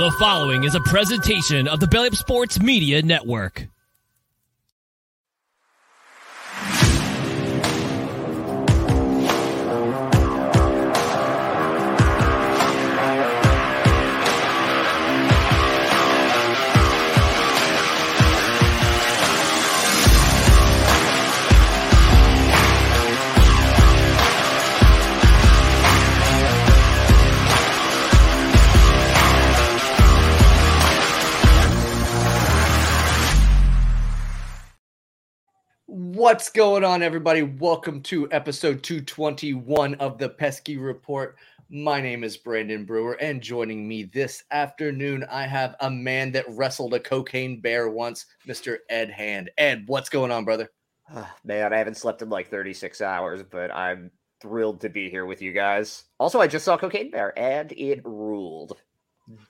The following is a presentation of the Belly Sports Media Network. What's going on, everybody? Welcome to episode 221 of the Pesky Report. My name is Brandon Brewer, and joining me this afternoon, I have a man that wrestled a cocaine bear once, Mr. Ed Hand. Ed, what's going on, brother? Man, I haven't slept in like 36 hours, but I'm thrilled to be here with you guys. Also, I just saw Cocaine Bear, and it ruled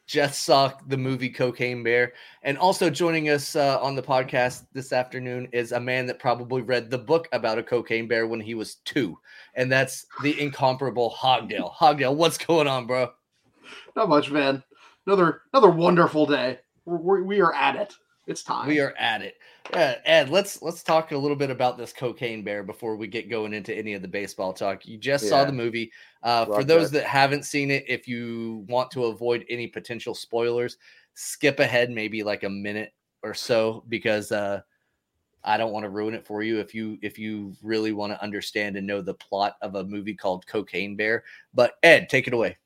just saw the movie Cocaine Bear. And also joining us uh, on the podcast this afternoon is a man that probably read the book about a cocaine bear when he was two, and that's the incomparable Hogdale. Hogdale, what's going on, bro? Not much, man. Another another wonderful day. We're, we are at it. It's time. We are at it. Yeah, Ed, let's let's talk a little bit about this cocaine bear before we get going into any of the baseball talk. You just yeah. saw the movie. Uh, for those that. that haven't seen it, if you want to avoid any potential spoilers, skip ahead maybe like a minute or so because uh, I don't want to ruin it for you if you if you really want to understand and know the plot of a movie called Cocaine Bear. But Ed, take it away.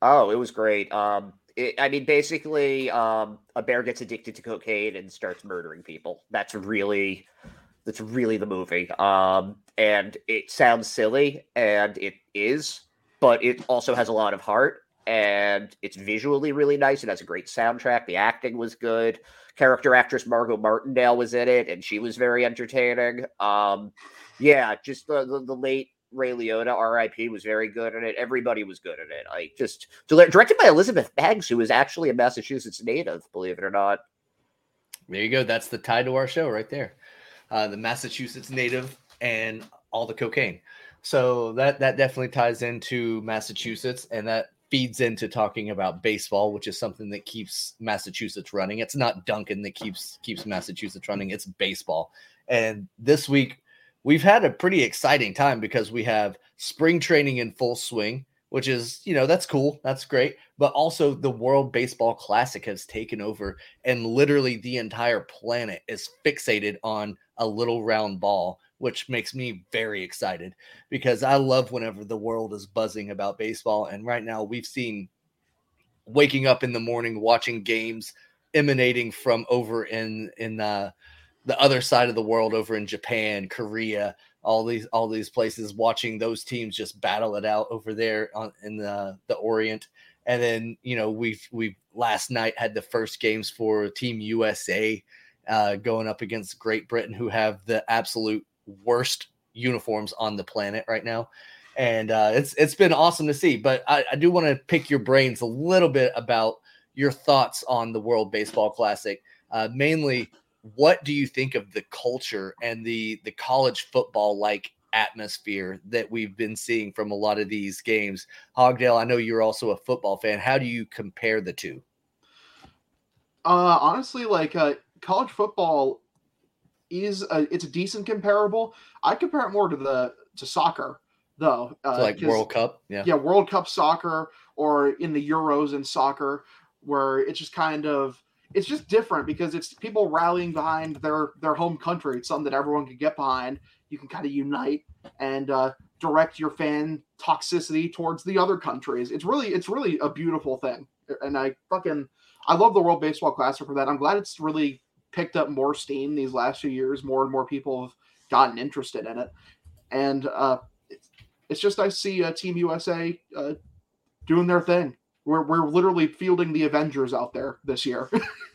Oh, it was great. Um, it, I mean, basically, um, a bear gets addicted to cocaine and starts murdering people. That's really, that's really the movie. Um, and it sounds silly, and it is, but it also has a lot of heart, and it's visually really nice. It has a great soundtrack. The acting was good. Character actress Margot Martindale was in it, and she was very entertaining. Um, yeah, just the, the, the late Ray Liotta, R.I.P., was very good in it. Everybody was good in it. I just directed by Elizabeth Banks, who is actually a Massachusetts native, believe it or not. There you go. That's the tie to our show right there. Uh, the Massachusetts native and all the cocaine. So that that definitely ties into Massachusetts, and that feeds into talking about baseball, which is something that keeps Massachusetts running. It's not Dunkin' that keeps keeps Massachusetts running. It's baseball. And this week we've had a pretty exciting time because we have spring training in full swing, which is, you know, that's cool. That's great. But also, the World Baseball Classic has taken over, and literally the entire planet is fixated on a little round ball, which makes me very excited because I love whenever the world is buzzing about baseball. And right now, we've seen waking up in the morning watching games emanating from over in in uh the other side of the world over in Japan, Korea, all these all these places watching those teams just battle it out over there on, in the the Orient. And then you know we've we last night had the first games for Team USA uh, going up against Great Britain, who have the absolute worst uniforms on the planet right now. And uh, it's it's been awesome to see. But I, I do want to pick your brains a little bit about your thoughts on the World Baseball Classic, uh, mainly what do you think of the culture and the the college football like atmosphere that we've been seeing from a lot of these games? Hogdale, I know you're also a football fan. How do you compare the two? Uh, honestly, like uh, college football is a, it's a decent comparable. I compare it more to the to soccer though. Uh, so like World Cup, yeah, yeah, World Cup soccer or in the Euros in soccer, where it's just kind of it's just different because it's people rallying behind their their home country. It's something that everyone can get behind. You can kind of unite and uh, direct your fan toxicity towards the other countries. It's really it's really a beautiful thing, and I fucking I love the World Baseball Classic for that. I'm glad it's really picked up more steam these last few years. More and more people have gotten interested in it, and uh, it's, just I see uh, Team USA uh, doing their thing. We're we're literally fielding the Avengers out there this year.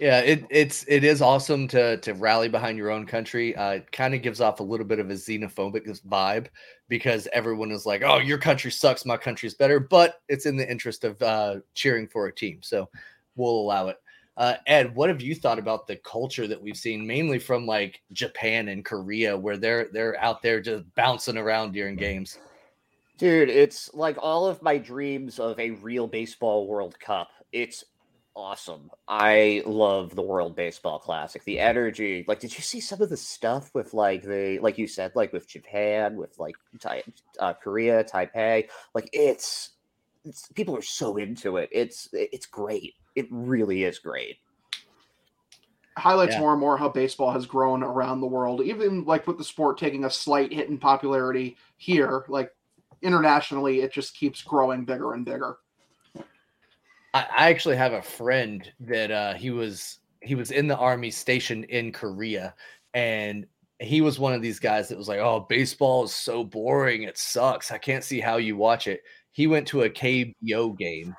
yeah, it it's it is awesome to to rally behind your own country. Uh, it kind of gives off a little bit of a xenophobic vibe because everyone is like, "Oh, your country sucks, my country's better," but it's in the interest of uh, cheering for a team, so we'll allow it. Uh, Ed, what have you thought about the culture that we've seen, mainly from like Japan and Korea, where they're they're out there just bouncing around during games? Dude, it's like all of my dreams of a real baseball World Cup. It's awesome. I love the World Baseball Classic. The energy. Like, did you see some of the stuff with like the like you said, like with Japan, with like Tai- uh, Korea, Taipei? Like, it's, it's people are so into it. It's it's great. It really is great. highlights Yeah. more and more how baseball has grown around the world even like with the sport taking a slight hit in popularity here like internationally it just keeps growing bigger and bigger I, I actually have a friend that uh, he was he was in the army stationed in Korea, and he was one of these guys that was like, "Oh, baseball is so boring. It sucks. I can't see how you watch it." He went to a KBO game,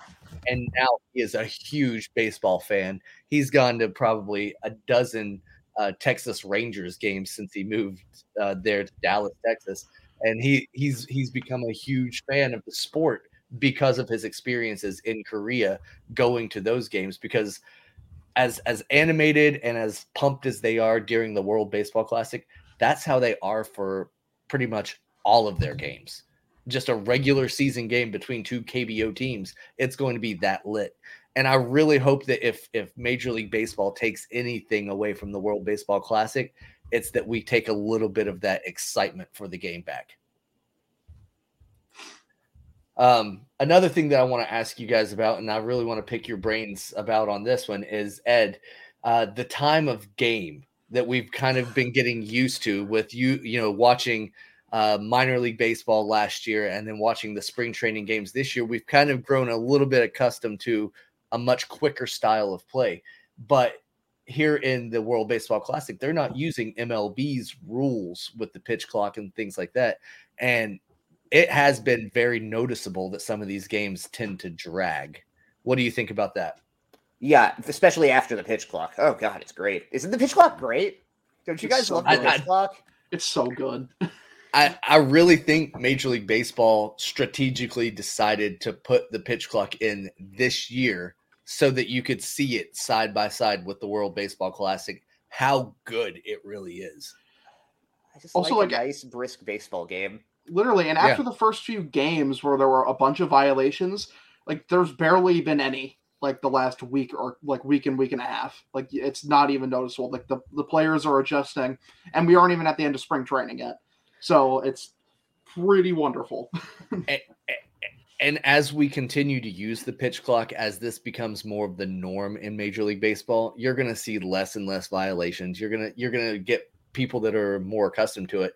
and now he is a huge baseball fan. He's gone to probably a dozen uh, Texas Rangers games since he moved uh, there to Dallas, Texas, and he he's he's become a huge fan of the sport because of his experiences in Korea going to those games because as as animated and as pumped as they are during the World Baseball Classic, that's how they are for pretty much all of their games. Just a regular season game between two KBO teams, it's going to be that lit. And I really hope that if if Major League Baseball takes anything away from the World Baseball Classic, it's that we take a little bit of that excitement for the game back. Um, another thing that I want to ask you guys about, and I really want to pick your brains about on this one, is Ed, uh, the time of game that we've kind of been getting used to with you, you know, watching uh, minor league baseball last year and then watching the spring training games this year. We've kind of grown a little bit accustomed to a much quicker style of play, but here in the World Baseball Classic, they're not using MLB's rules with the pitch clock and things like that. And it has been very noticeable that some of these games tend to drag. What do you think about that? Yeah, especially after the pitch clock. Oh god, it's great. Isn't the pitch clock great? Don't you It's guys so love the. I- pitch clock? it's so good I, I really think Major League Baseball strategically decided to put the pitch clock in this year so that you could see it side by side with the World Baseball Classic, how good it really is. I just Also, like, like- a nice brisk baseball game. Literally and after the first few games where there were a bunch of violations like there's barely been any like the last week or like week and week and a half. Like it's not even noticeable. Like the, the players are adjusting and we aren't even at the end of spring training yet. So it's pretty wonderful. And as we continue to use the pitch clock, as this becomes more of the norm in Major League Baseball, you're going to see less and less violations. You're gonna you're gonna get people that are more accustomed to it.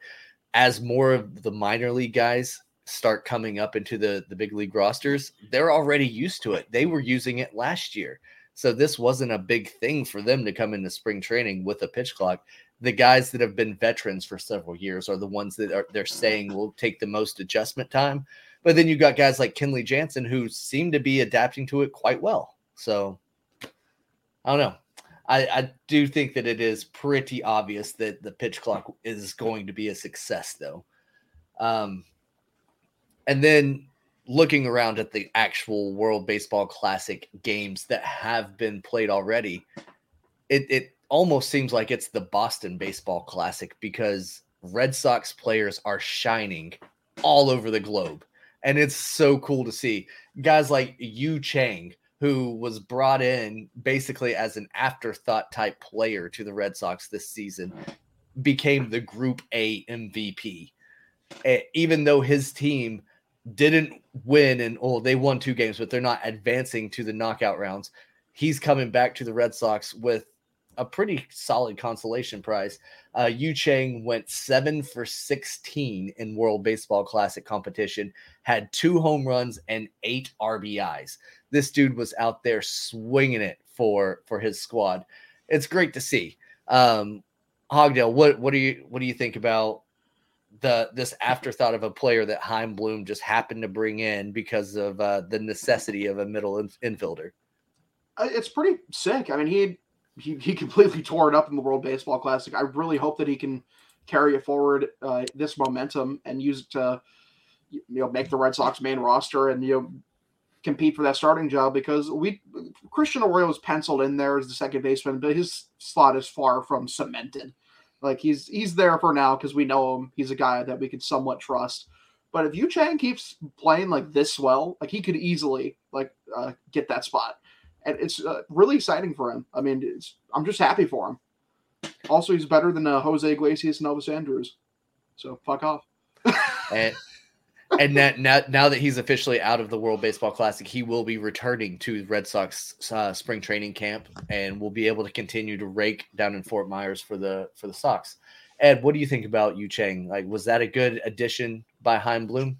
As more of the minor league guys start coming up into the the big league rosters, they're already used to it. They were using it last year, so this wasn't a big thing for them to come into spring training with a pitch clock. The guys that have been veterans for several years are the ones that are they're saying will take the most adjustment time. But then you got guys like Kenley Jansen who seem to be adapting to it quite well. So I don't know. I, I do think that it is pretty obvious that the pitch clock is going to be a success, though. Um, and then looking around at the actual World Baseball Classic games that have been played already, it, it almost seems like it's the Boston Baseball Classic because Red Sox players are shining all over the globe. And it's so cool to see guys like Yu Chang, who was brought in basically as an afterthought type player to the Red Sox this season, became the Group A MVP. Eh, even though his team didn't win and oh, they won two games, but they're not advancing to the knockout rounds. He's coming back to the Red Sox with a pretty solid consolation prize. Uh, Yu Chang went seven for 16 in World Baseball Classic competition, had two home runs and eight RBIs. This dude was out there swinging it for for his squad. It's great to see. Um, Hogdale, what what do you what do you think about the this afterthought of a player that Chaim Bloom just happened to bring in because of uh, the necessity of a middle in- infielder? Uh, it's pretty sick i mean he he, he completely tore it up in the world baseball classic. I really hope that he can carry it forward uh, this momentum and use it to you know make the red sox main roster and you know compete for that starting job because we christian arroyo is penciled in there as the second baseman but his slot is far from cemented. Like he's he's there for now because we know him. He's a guy that we can somewhat trust. But if Yu Chang keeps playing like this well, like he could easily like uh, get that spot, and it's uh, really exciting for him. I mean, it's, I'm just happy for him. Also, he's better than uh, Jose Iglesias and Elvis Andrus, so fuck off. and and that now, now that he's officially out of the World Baseball Classic, he will be returning to Red Sox uh, spring training camp, and will be able to continue to rake down in Fort Myers for the for the Sox. Ed, what do you think about Yu Chang? Like, was that a good addition by Chaim Bloom?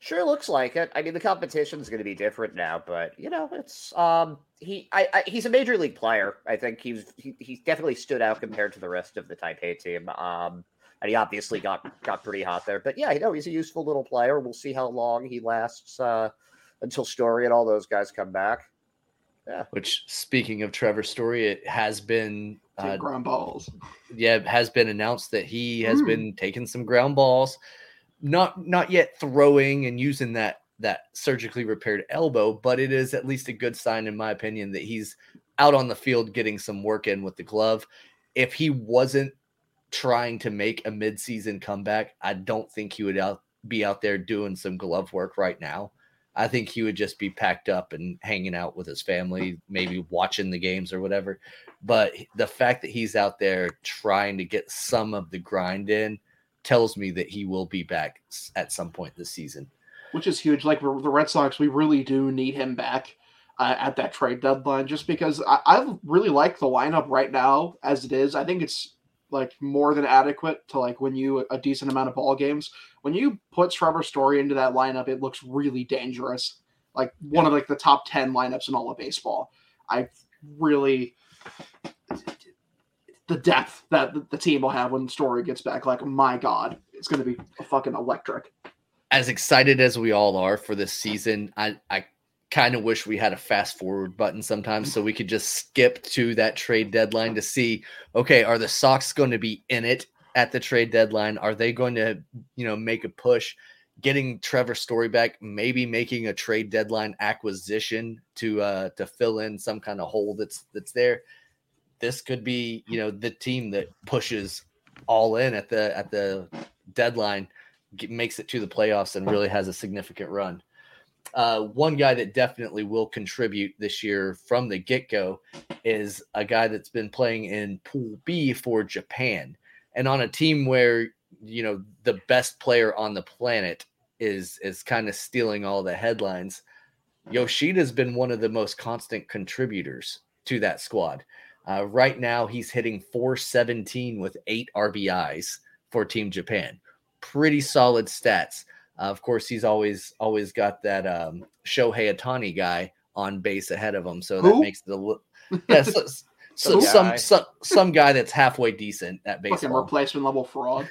Sure looks like it. I mean, the competition's going to be different now, but you know, it's um he I, I he's a major league player. I think he's he, he's definitely stood out compared to the rest of the Taipei team. Um, and he obviously got got pretty hot there. But yeah, you know, he's a useful little player. We'll see how long he lasts uh, until Story and all those guys come back. Yeah. Which, speaking of Trevor Story, it has been uh, ground balls. Yeah, it has been announced that he has mm. been taking some ground balls, not not yet throwing and using that that surgically repaired elbow, but it is at least a good sign, in my opinion, that he's out on the field getting some work in with the glove. If he wasn't trying to make a midseason comeback, I don't think he would out, be out there doing some glove work right now. I think he would just be packed up and hanging out with his family, maybe watching the games or whatever. But the fact that he's out there trying to get some of the grind in tells me that he will be back at some point this season. Which is huge. Like the Red Sox, we really do need him back uh, at that trade deadline just because I, I really like the lineup right now as it is. I think it's like more than adequate to like win you a decent amount of ball games. When you put Trevor Story into that lineup, it looks really dangerous. Like one of like the top ten lineups in all of baseball. I really the depth that the team will have when Story gets back. Like my God, it's going to be fucking electric. As excited as we all are for this season, I I kind of wish we had a fast forward button sometimes so we could just skip to that trade deadline to see okay are the Sox going to be in it at the trade deadline are they going to you know make a push getting Trevor Story back maybe making a trade deadline acquisition to uh to fill in some kind of hole that's that's there this could be you know the team that pushes all in at the at the deadline makes it to the playoffs and really has a significant run uh, one guy that definitely will contribute this year from the get go is a guy that's been playing in Pool B for Japan, and on a team where you know the best player on the planet is is kind of stealing all the headlines. Yoshida's been one of the most constant contributors to that squad. Uh, right now, he's hitting 417 with eight RBIs for Team Japan. Pretty solid stats. Uh, of course, he's always always got that um, Shohei Ohtani guy on base ahead of him, so Who? that makes the a little yeah. So, so some some some guy that's halfway decent at baseball. Fucking replacement level fraud.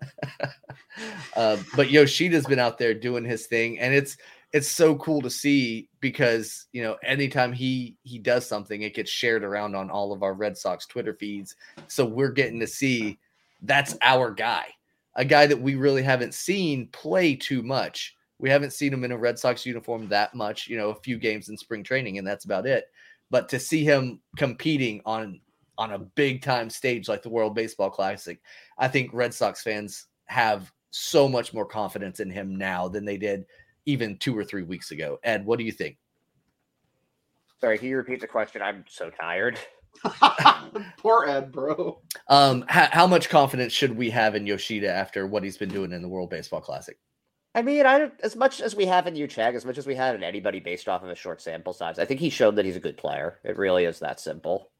uh, but Yoshida's been out there doing his thing, and it's it's so cool to see because you know anytime he he does something, it gets shared around on all of our Red Sox Twitter feeds. So we're getting to see that's our guy a guy that we really haven't seen play too much. We haven't seen him in a Red Sox uniform that much, you know, a few games in spring training, and that's about it. But to see him competing on on a big time stage like the World Baseball Classic, I think Red Sox fans have so much more confidence in him now than they did even two or three weeks ago. Ed, what do you think? Sorry, can you repeat the question? I'm so tired. Poor Ed, bro. Um, how, how much confidence should we have in Yoshida after what he's been doing in the World Baseball Classic? I mean, I as much as we have in Yu Chang, as much as we have in anybody based off of a short sample size, I think he showed that he's a good player. It really is that simple.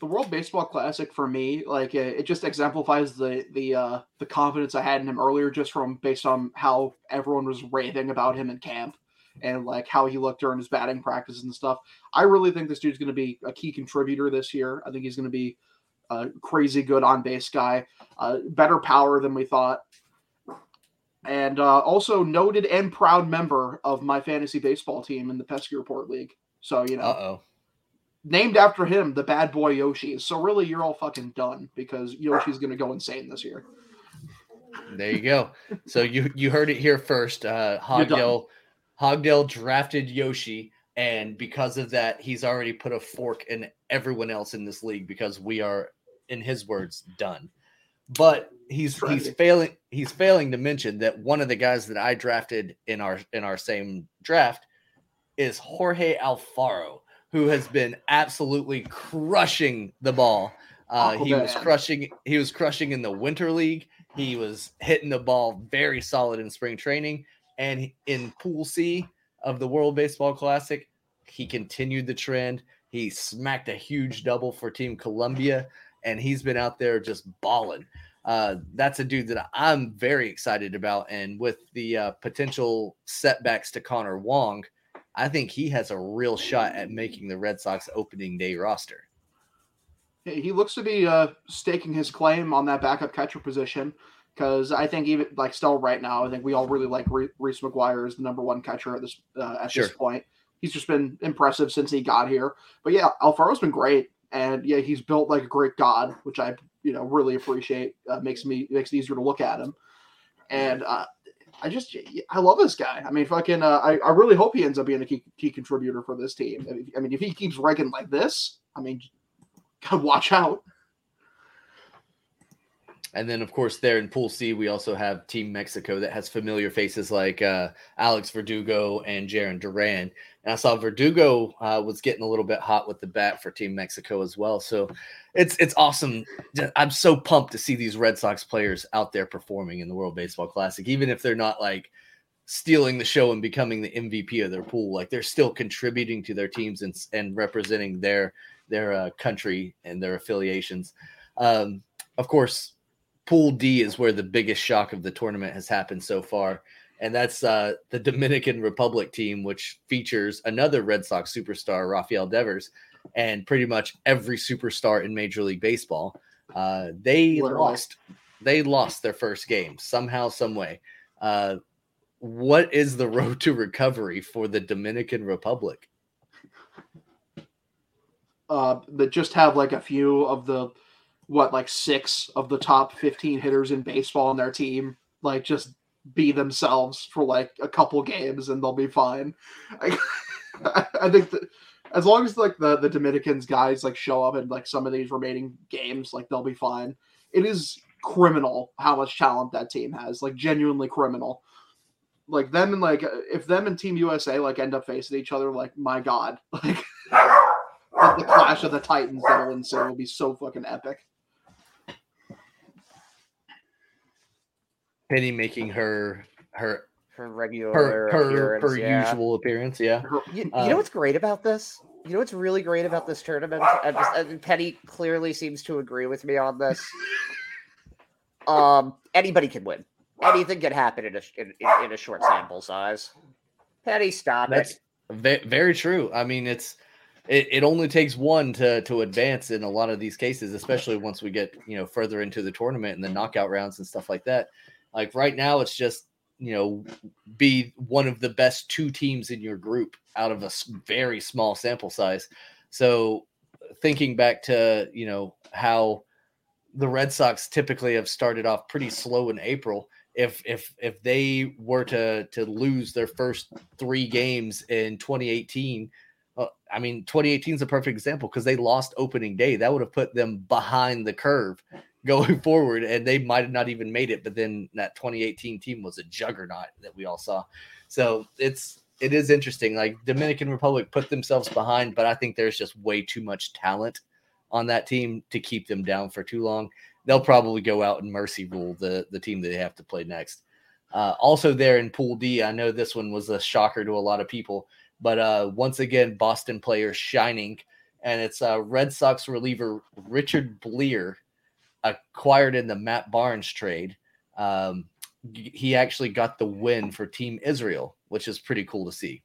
The World Baseball Classic for me, like it, it just exemplifies the the uh, the confidence I had in him earlier, just from based on how everyone was raving about him in camp and like how he looked during his batting practices and stuff. I really think this dude's going to be a key contributor this year. I think he's going to be a crazy good on base guy, uh, better power than we thought, and uh, also noted and proud member of my fantasy baseball team in the Pesky Report League. So you know, oh, named after him, the bad boy Yoshi. So really, you're all fucking done because Yoshi's going to go insane this year. There you go. So you you heard it here first. Uh, Hogdell Hogdell drafted Yoshi, and because of that, he's already put a fork in everyone else in this league because we are, in his words, done. But he's he's failing he's failing to mention that one of the guys that I drafted in our in our same draft is Jorge Alfaro, who has been absolutely crushing the ball. Uh, he was crushing he was crushing in the winter league. He was hitting the ball very solid in spring training and in pool C of the World Baseball Classic, he continued the trend. He smacked a huge double for Team Colombia and he's been out there just balling uh, that's a dude that I'm very excited about. And with the uh, potential setbacks to Connor Wong, I think he has a real shot at making the Red Sox opening day roster. he looks to be uh, staking his claim on that backup catcher position because I think even like still right now, I think we all really like Re- Reese McGuire as the number one catcher at this uh, at Sure. this point. He's just been impressive since he got here. But yeah, Alfaro's been great, and yeah, he's built like a great god, which I you know really appreciate. Uh, makes me makes it easier to look at him, and uh, I just I love this guy. I mean, fucking, uh, I I really hope he ends up being a key, key contributor for this team. I mean- I mean, if he keeps ranking like this, I mean, gotta watch out. And then, of course, there in Pool C, we also have Team Mexico that has familiar faces like uh, Alex Verdugo and Jarren Duran. And I saw Verdugo uh, was getting a little bit hot with the bat for Team Mexico as well. So it's it's awesome. I'm so pumped to see these Red Sox players out there performing in the World Baseball Classic, even if they're not like stealing the show and becoming the MVP of their pool. Like they're still contributing to their teams and and representing their their uh, country and their affiliations. Um, of course, Pool D is where the biggest shock of the tournament has happened so far, and that's uh, the Dominican Republic team, which features another Red Sox superstar, Rafael Devers, and pretty much every superstar in Major League Baseball. Uh, they lost. They lost their first game somehow, some way. Uh, what is the road to recovery for the Dominican Republic? uh, that just have like a few of the what like six of the top 15 hitters in baseball on their team like just be themselves for like a couple games and they'll be fine. I, I think that as long as like the the dominicans guys like show up in like some of these remaining games like they'll be fine. It is criminal how much talent that team has like genuinely criminal. Like them and like if them and team usa like end up facing each other like my god. Like the, clash of the titans that'll ensue will be so fucking epic Penny making her her Her regular her her, her yeah. usual appearance. Yeah. You, you Uh, know what's great about this? You know what's really great about this tournament? And, just, and Penny clearly seems to agree with me on this. Um, anybody can win. Anything can happen in a in, in- in a short sample size. Penny, stop That's it. ve- very true. I mean, it's it, it only takes one to to advance in a lot of these cases, especially once we get you know further into the tournament and the knockout rounds and stuff like that. Like right now, it's just you know be one of the best two teams in your group out of a very small sample size. So thinking back to you know how the Red Sox typically have started off pretty slow in April. If if if they were to to lose their first three games in 2018, uh, I mean 2018 is a perfect example because they lost opening day. That would have put them behind the curve going forward, and they might have not even made it. But then that 2018 team was a juggernaut that we all saw. So it's it is interesting. Like Dominican Republic put themselves behind, but I think there's just way too much talent on that team to keep them down for too long. They'll probably go out and mercy rule the the team that they have to play next. Uh, also, there in Pool D, I know this one was a shocker to a lot of people, but uh, once again, Boston player shining, and it's uh, Red Sox reliever Richard Bleer, acquired in the Matt Barnes trade. Um, he actually got the win for Team Israel, which is pretty cool to see.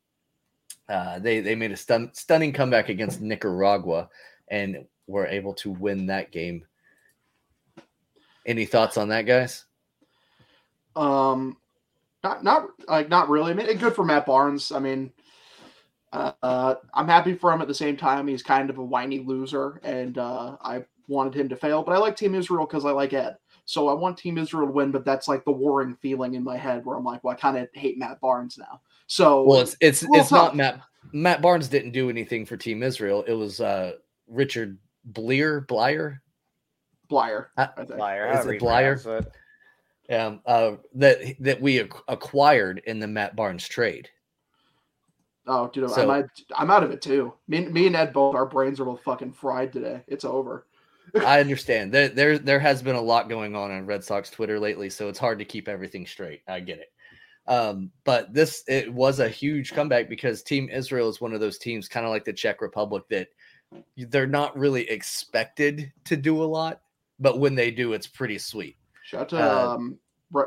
Uh, they they made a stun, stunning comeback against Nicaragua and were able to win that game. Any thoughts on that, guys? Um, not not like not really. I mean, good for Matt Barnes. I mean, uh, uh, I'm happy for him. At the same time, he's kind of a whiny loser, and uh, I wanted him to fail. But I like Team Israel because I like Ed. So I want Team Israel to win, but that's like the warring feeling in my head where I'm like, well, I kind of hate Matt Barnes now. So Well, it's it's Well, it's not. Matt Matt Barnes didn't do anything for Team Israel. It was uh Richard Bleer Blyer Blyer. Uh, I think. Blyer, Is it you Blyer? pronounce it. um, uh, that that we ac- acquired in the Matt Barnes trade. Oh, dude, So- I'm, out, I'm out of it too. Me, and- me and Ed both, our brains are both fucking fried today. It's over. I understand there there there has been a lot going on on Red Sox Twitter lately, so it's hard to keep everything straight. I get it. Um, but this it was a huge comeback because Team Israel is one of those teams, kind of like the Czech Republic, that they're not really expected to do a lot, but when they do, it's pretty sweet. Shout out to Uh, um,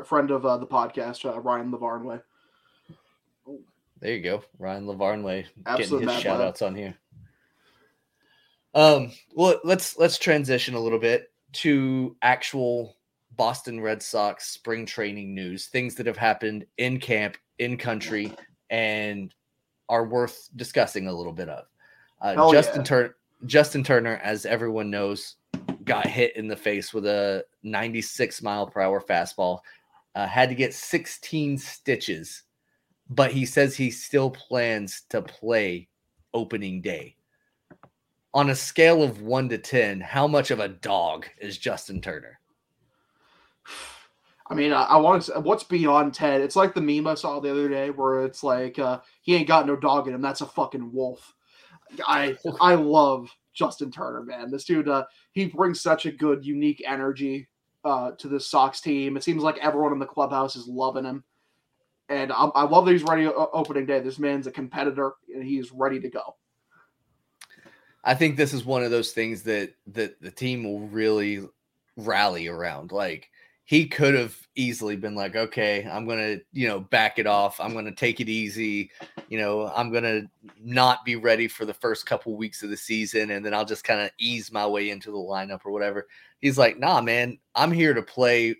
friend of uh, the podcast, uh, Ryan Lavarnway. There you go, Ryan Lavarnway getting his shout outs on here. Um, well, let's let's transition a little bit to actual Boston Red Sox spring training news, things that have happened in camp, in country, and are worth discussing a little bit of. Uh, Hell Justin yeah. Turner, Justin Turner, as everyone knows, got hit in the face with a 96 mile per hour fastball. Uh, had to get 16 stitches, but he says he still plans to play opening day. On a scale of one to 10, how much of a dog is Justin Turner? I mean, I, I want to. Say what's beyond Ted? It's like the meme I saw the other day where it's like uh, he ain't got no dog in him. That's a fucking wolf. I I love Justin Turner, man. This dude, uh, he brings such a good, unique energy uh, to this Sox team. It seems like everyone in the clubhouse is loving him, and I, I love that he's ready opening day. This man's a competitor, and he's ready to go. I think this is one of those things that that the team will really rally around. Like he could have easily been like, okay, I'm gonna, you know, back it off. I'm gonna take it easy. You know, I'm gonna not be ready for the first couple weeks of the season, and then I'll just kind of ease my way into the lineup or whatever. He's like, nah, man, I'm here to play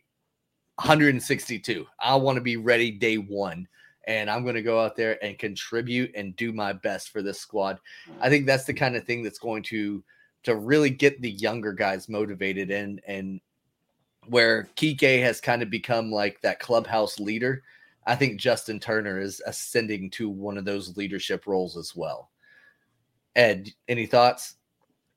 162. I want to be ready day one. And I'm going to go out there and contribute and do my best for this squad. Mm. I think that's the kind of thing that's going to to really get the younger guys motivated and and where Kike has kind of become like that clubhouse leader. I think Justin Turner is ascending to one of those leadership roles as well. Ed, any thoughts?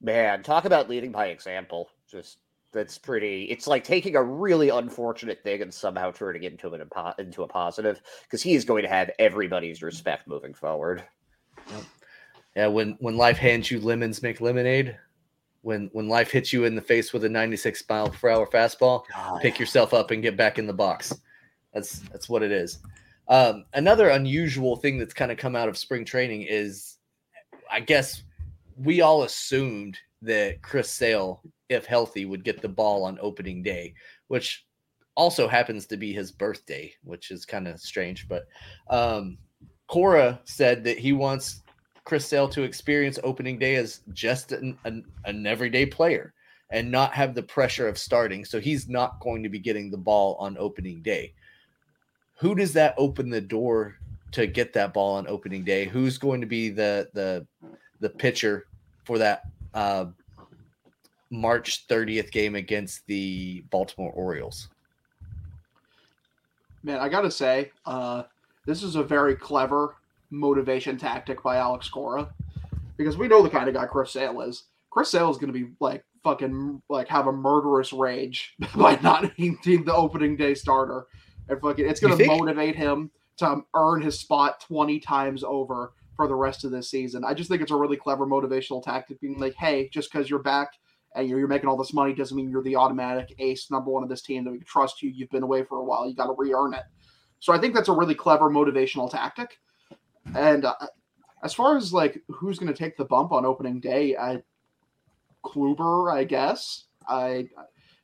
Man, talk about leading by example. Just that's pretty. It's like taking a really unfortunate thing and somehow turning it into an impo- into a positive because he is going to have everybody's respect moving forward. Yeah, when when life hands you lemons, make lemonade. When when life hits you in the face with a 96 mile per hour fastball, pick yourself up and get back in the box. That's that's what it is. Um, another unusual thing that's kind of come out of spring training is, I guess, we all assumed that Chris Sale, if healthy, would get the ball on opening day, which also happens to be his birthday, which is kind of strange. But um, Cora said that he wants Chris Sale to experience opening day as just an, an, an everyday player and not have the pressure of starting. So he's not going to be getting the ball on opening day. Who does that open the door to get that ball on opening day? Who's going to be the the the pitcher for that uh, March 30th game against the Baltimore Orioles? Man, I gotta say, uh, this is a very clever motivation tactic by Alex Cora because we know the kind of guy Chris Sale is. Chris Sale is going to be like fucking like have a murderous rage by not being the opening day starter, and fucking it's gonna motivate him to earn his spot twenty times over for the rest of this season. I just think it's a really clever motivational tactic, being like, hey, just because you're back and you're, you're making all this money doesn't mean you're the automatic ace number one of this team that we can trust you. You've been away for a while. You got to re-earn it. So I think that's a really clever motivational tactic. And uh, as far as like who's going to take the bump on opening day, I Kluber, I guess. I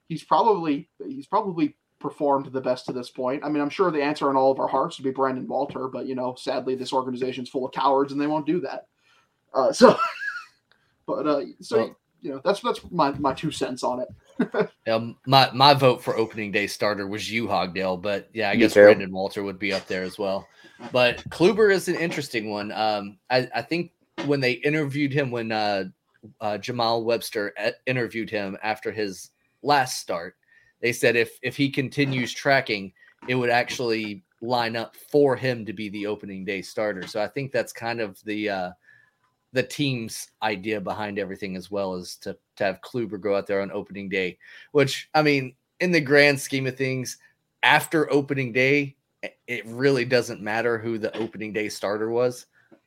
he's probably he's probably performed the best to this point. I mean, I'm sure the answer in all of our hearts would be Brandon Walter, but you know, sadly, this organization's full of cowards and they won't do that. Uh, so, but uh, so Well- you know, that's that's my my two cents on it. Um, my my vote for opening day starter was you, Hogdale, but yeah, I Me guess too. Brandon Walter would be up there as well. But Kluber is an interesting one. Um, I, I think when they interviewed him, when uh, uh, Jamal Webster uh, interviewed him after his last start, they said if if he continues tracking, it would actually line up for him to be the opening day starter. So I think that's kind of the uh, the team's idea behind everything as well is to to have Kluber go out there on opening day, which I mean, in the grand scheme of things, after opening day, it really doesn't matter who the opening day starter was.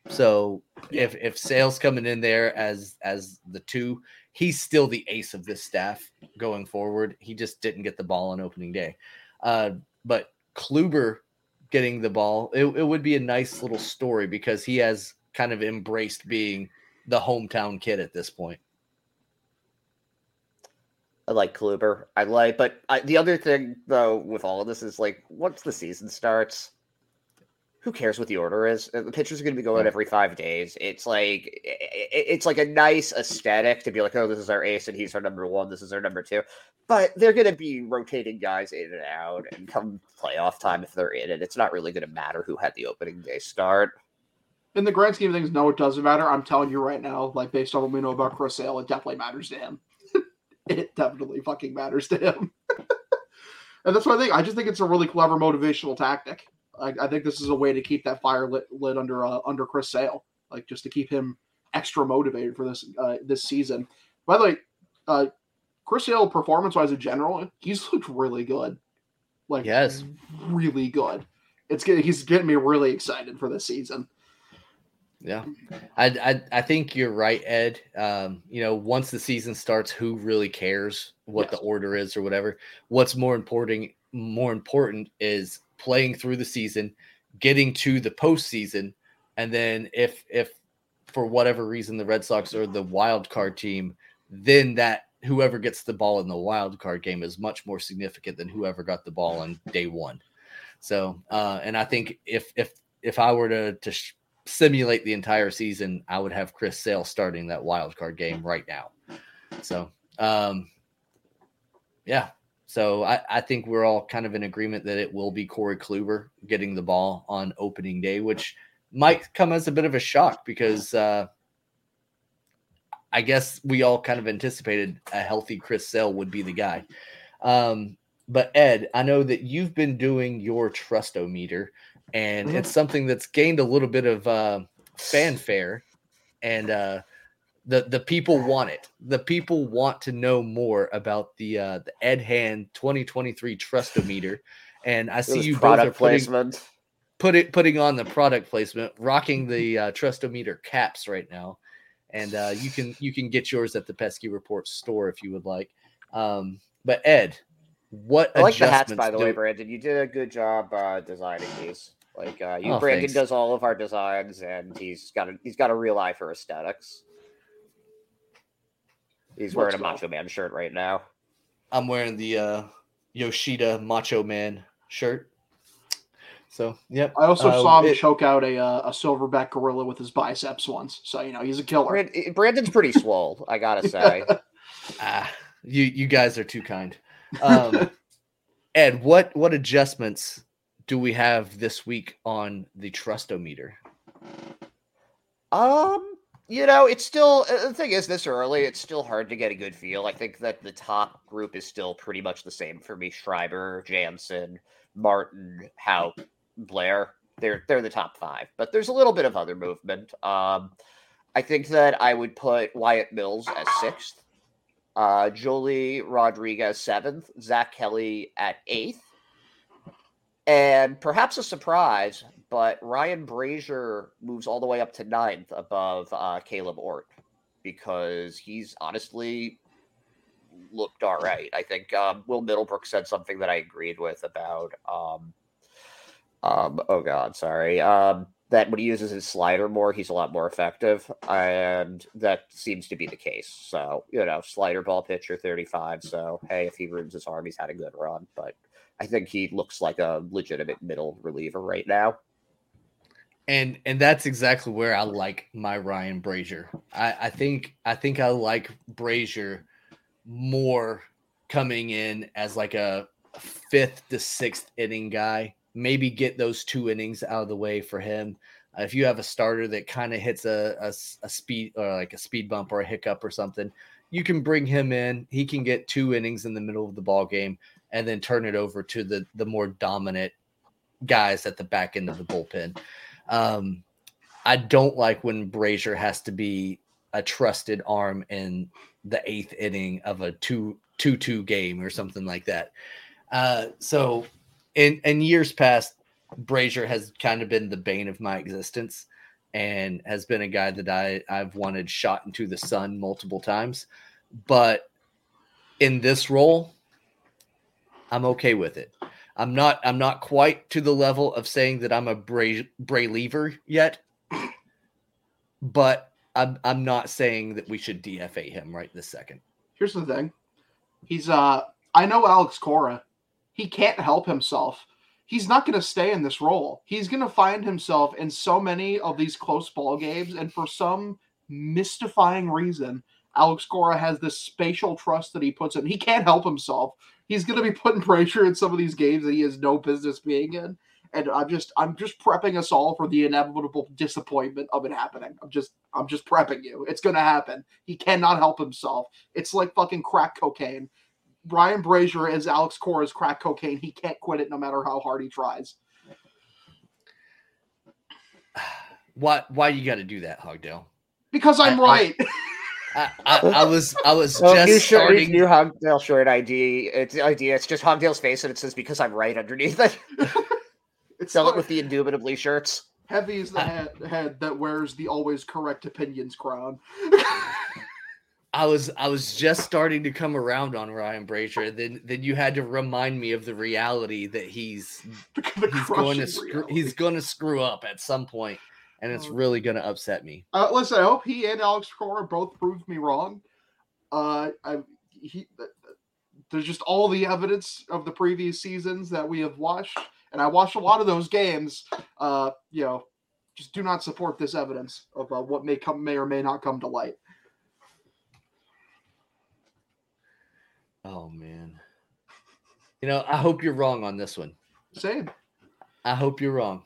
So if if Sale's coming in there as as the two, he's still the ace of this staff going forward. He just didn't get the ball on opening day. Uh, but Kluber getting the ball, it, it would be a nice little story because he has kind of embraced being the hometown kid at this point. I like Kluber. I like, but I, the other thing though with all of this is like once the season starts, who cares what the order is? Uh, the pitchers are going to be going every five days. It's like it's like a nice aesthetic to be like, oh, this is our ace and he's our number one. This is our number two. But they're going to be rotating guys in and out, and come playoff time if they're in it, it's not really going to matter who had the opening day start. In the grand scheme of things, no, it doesn't matter. I'm telling you right now, like based on what we know about Chris Sale, it definitely matters to him it definitely fucking matters to him. and that's what I think. I just think it's a really clever motivational tactic. I, I think this is a way to keep that fire lit, lit under uh, under Chris Sale, like just to keep him extra motivated for this uh, this season. By the way, uh, Chris Sale performance wise in general, he's looked really good. Like yes, really good. It's getting he's getting me really excited for this season. Yeah, I, I I think you're right, Ed. Um, you know, once the season starts, who really cares what yes. the order is or whatever? What's more important? More important is playing through the season, getting to the postseason, and then if if for whatever reason the Red Sox are the wild card team, then that whoever gets the ball in the wild card game is much more significant than whoever got the ball on day one. So, uh, and I think if if if I were to to simulate the entire season, I would have Chris Sale starting that wild card game right now. So, um, yeah. So I, I think we're all kind of in agreement that it will be Corey Kluber getting the ball on opening day, which might come as a bit of a shock because uh, I guess we all kind of anticipated a healthy Chris Sale would be the guy. Um, but Ed, I know that you've been doing your trustometer and mm-hmm. it's something that's gained a little bit of uh, fanfare, and uh, the the people want it. The people want to know more about the uh, the Ed Hand 2023 Trustometer, and I see you both are putting, put it putting on the product placement, rocking the uh, Trustometer caps right now, and uh, you can you can get yours at the Pesky Report store if you would like. Um, but Ed, what I like the hats by the do... way, Brandon. You did a good job uh, designing these. Like uh, you, oh, Brandon thanks. does all of our designs, and he's got a he's got a real eye for aesthetics. He's wearing Let's a Macho Man shirt right now. I'm wearing the uh, Yoshida Macho Man shirt. So, yep. I also uh, saw him it, choke out a uh, a silverback gorilla with his biceps once. So you know he's a killer. Brandon's pretty swole, I gotta say. ah, you you guys are too kind. Um, Ed, what what adjustments do we have this week on the trustometer? Um, you know, it's still uh, the thing is this early, it's still hard to get a good feel. I think that the top group is still pretty much the same for me. Schreiber, Jansen, Martin, Houck, Blair. They're they're the top five, but there's a little bit of other movement. Um, I think that I would put Wyatt Mills as sixth, uh, Joely Rodriguez seventh, Zack Kelly at eighth, and perhaps a surprise, but Ryan Brasier moves all the way up to ninth above uh, Kaleb Ort because he's honestly looked all right. I think um, Will Middlebrook said something that I agreed with about. Um, um, oh God, sorry. Um, that when he uses his slider more, he's a lot more effective, and that seems to be the case. So you know, slider ball pitcher, thirty-five. So hey, if he runs his arm, he's had a good run, but I think he looks like a legitimate middle reliever right now. And and that's exactly where I like my Ryan Brasier. I, I think I think I like Brasier more coming in as like a fifth to sixth inning guy. Maybe get those two innings out of the way for him. Uh, if you have a starter that kind of hits a, a, a speed or like a speed bump or a hiccup or something, you can bring him in. He can get two innings in the middle of the ball game and then turn it over to the the more dominant guys at the back end of the bullpen. Um, I don't like when Brasier has to be a trusted arm in the eighth inning of a two two two game or something like that. Uh, so in in years past, Brasier has kind of been the bane of my existence and has been a guy that I I've wanted shot into the sun multiple times, but in this role, I'm okay with it. I'm not I'm not quite to the level of saying that I'm a Bray Bray lever yet, but I'm I'm not saying that we should DFA him right this second. Here's the thing. He's uh I know Alex Cora. He can't help himself. He's not going to stay in this role. He's going to find himself in so many of these close ball games and for some mystifying reason, Alex Cora has this spatial trust that he puts in. He can't help himself. He's going to be putting pressure in some of these games that he has no business being in and I'm just I'm just prepping us all for the inevitable disappointment of it happening. I'm just I'm just prepping you. It's gonna happen. He cannot help himself. It's like fucking crack cocaine. Brian Brasier is Alex Cora's crack cocaine. He can't quit it no matter how hard he tries. Why why you got to do that, Hogdale? Because I'm I- right. I, I, I was I was Well, just new shirt, starting. new Hogdale shirt ID. It's idea. It's just Hogdale's face, and it says "because I'm right" underneath it. it's Sell it with the indubitably shirts. heavy is the head, head that wears the always correct opinions crown. I was I was just starting to come around on Ryan Brasier. Then then you had to remind me of the reality that he's the he's going to crushing screw, he's going to screw up at some point, and it's Oh. really going to upset me. Uh, listen, I hope he and Alex Cora both proved me wrong. Uh, I he th- th- there's just all the evidence of the previous seasons that we have watched, and I watched a lot of those games. Uh, you know, just do not support this evidence of uh, what may come, may or may not come to light. Oh man, you know I hope you're wrong on this one. Same. I hope you're wrong.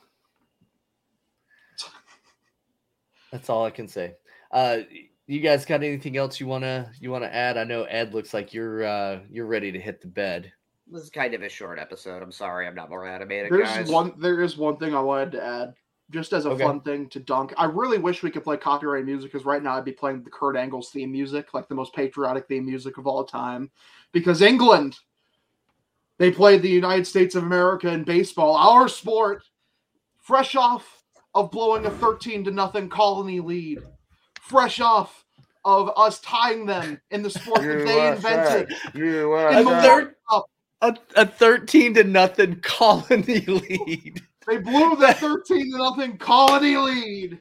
That's all I can say. Uh, you guys got anything else you wanna you wanna add? I know Ed looks like you're uh, you're ready to hit the bed. This is kind of a short episode. I'm sorry, I'm not more animated, There's guys. one. There is one thing I wanted to add, just as a Okay. fun thing to dunk. I really wish we could play copyright music because right now I'd be playing the Kurt Angle's theme music, like the most patriotic theme music of all time. Because England, they played the United States of America in baseball, our sport, fresh off of blowing a 13 to nothing colony lead, fresh off of us tying them in the sport that they invented. In A, the USA. a, a 13 to nothing colony lead. They blew the 13 to nothing colony lead.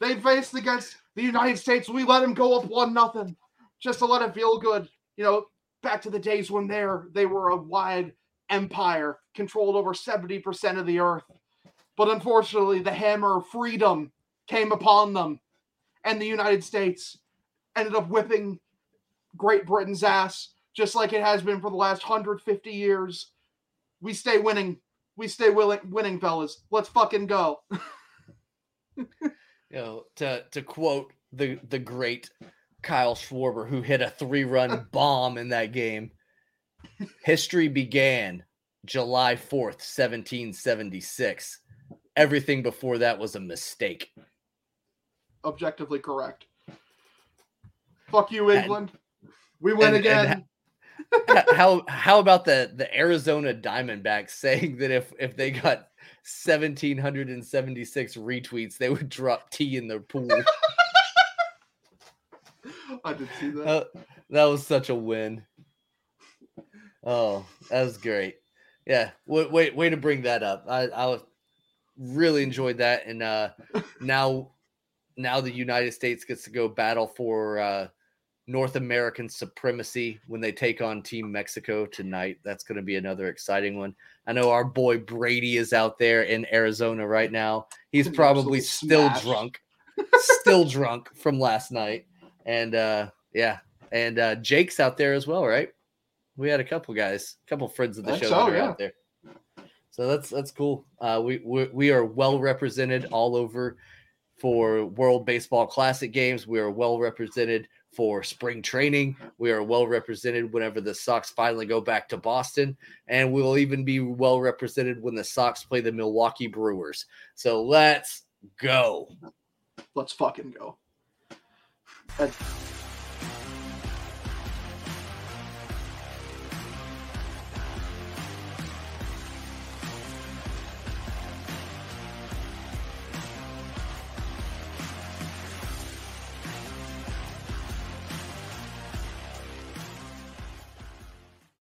They faced against the United States. We let them go up one nothing just to let it feel good. You know, back to the days when there they were a wide empire, controlled over 70% of the earth. But unfortunately, the hammer of freedom came upon them, and the United States ended up whipping Great Britain's ass, just like it has been for the last 150 years. We stay winning we stay willing, winning, fellas. Let's fucking go. You know, to to quote the the great Kyle Schwarber, who hit a three run bomb in that game. History began July 4th, 1776. Everything before that was a mistake. Objectively correct. Fuck you, England. We win and- again. and how how about the the Arizona Diamondbacks saying that if if they got 1776 retweets, they would drop tea in their pool. I did see that. Uh, that was such a win. Oh, that was great. Yeah, wait, wait, way to bring that up. I, I was really enjoyed that, and uh, now, now the United States gets to go battle for uh, North American supremacy when they take on Team Mexico tonight. That's going to be another exciting one. I know our boy Brady is out there in Arizona right now. He's probably still smash. drunk, still drunk from last night, and uh, yeah, and uh, Jake's out there as well, right? We had a couple guys, a couple friends of the show so, that are yeah. out there. So that's that's cool. Uh, we, we we are well represented all over for World Baseball Classic games. We are well represented for spring training. We are well represented whenever the Sox finally go back to Boston, and we will even be well represented when the Sox play the Milwaukee Brewers. So let's go. Let's fucking go. And